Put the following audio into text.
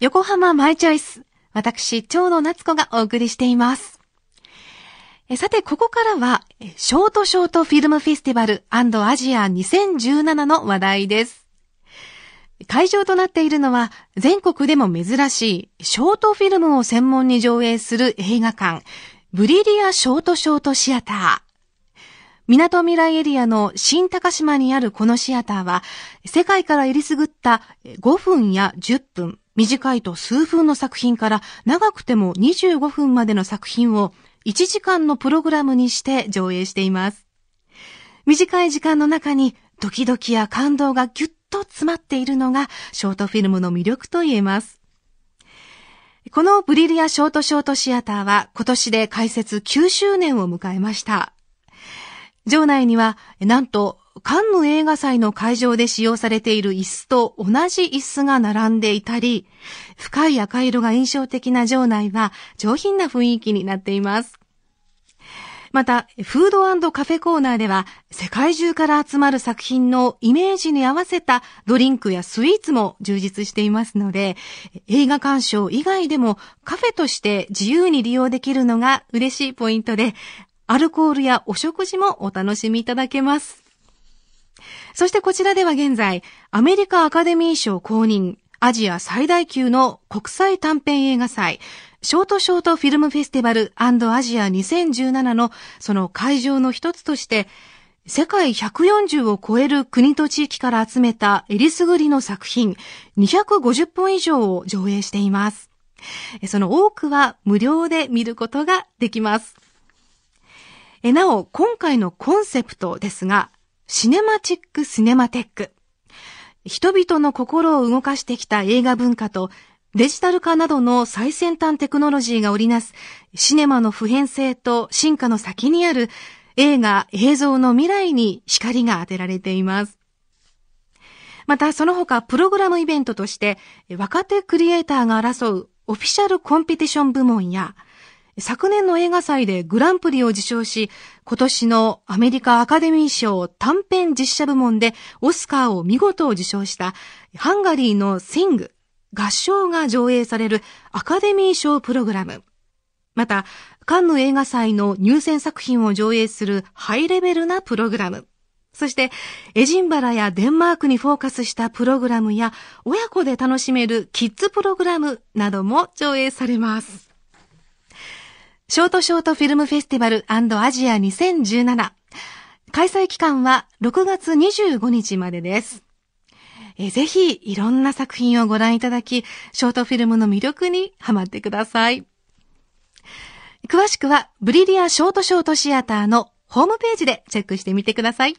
横浜マイチョイス。私、長野夏子がお送りしています。さて、ここからは、ショートショートフィルムフェスティバルアジア2017の話題です。会場となっているのは、全国でも珍しい、ショートフィルムを専門に上映する映画館、ブリリアショートショートシアター。港未来エリアの新高島にあるこのシアターは、世界から入りすぐった5分や10分、短いと数分の作品から長くても25分までの作品を1時間のプログラムにして上映しています。短い時間の中にドキドキや感動がギュッと詰まっているのがショートフィルムの魅力と言えます。このブリリアショートショートシアターは今年で開設9周年を迎えました。場内には、なんと、カンヌ映画祭の会場で使用されている椅子と同じ椅子が並んでいたり、深い赤色が印象的な場内は上品な雰囲気になっています。また、フードカフェコーナーでは、世界中から集まる作品のイメージに合わせたドリンクやスイーツも充実していますので、映画鑑賞以外でもカフェとして自由に利用できるのが嬉しいポイントで、アルコールやお食事もお楽しみいただけます。そしてこちらでは現在、アメリカアカデミー賞公認、アジア最大級の国際短編映画祭、ショートショートフィルムフェスティバルアジア2017のその会場の一つとして、世界140を超える国と地域から集めたえりすぐりの作品250本以上を上映しています。その多くは無料で見ることができます。なお、今回のコンセプトですが、シネマチック・シネマテック。人々の心を動かしてきた映画文化とデジタル化などの最先端テクノロジーが織りなすシネマの普遍性と進化の先にある映画、映像の未来に光が当てられています。またその他プログラムイベントとして若手クリエイターが争うオフィシャルコンペティション部門や昨年の映画祭でグランプリを受賞し、今年のアメリカアカデミー賞短編実写部門でオスカーを見事受賞したハンガリーのシング合唱が上映されるアカデミー賞プログラム。また、カンヌ映画祭の入選作品を上映するハイレベルなプログラム。そして、エジンバラやデンマークにフォーカスしたプログラムや、親子で楽しめるキッズプログラムなども上映されます。ショートショートフィルムフェスティバルアジア2017。開催期間は6月25日までです。えぜひいろんな作品をご覧いただき、ショートフィルムの魅力にハマってください。詳しくは、ブリリアショートショートシアターのホームページでチェックしてみてください。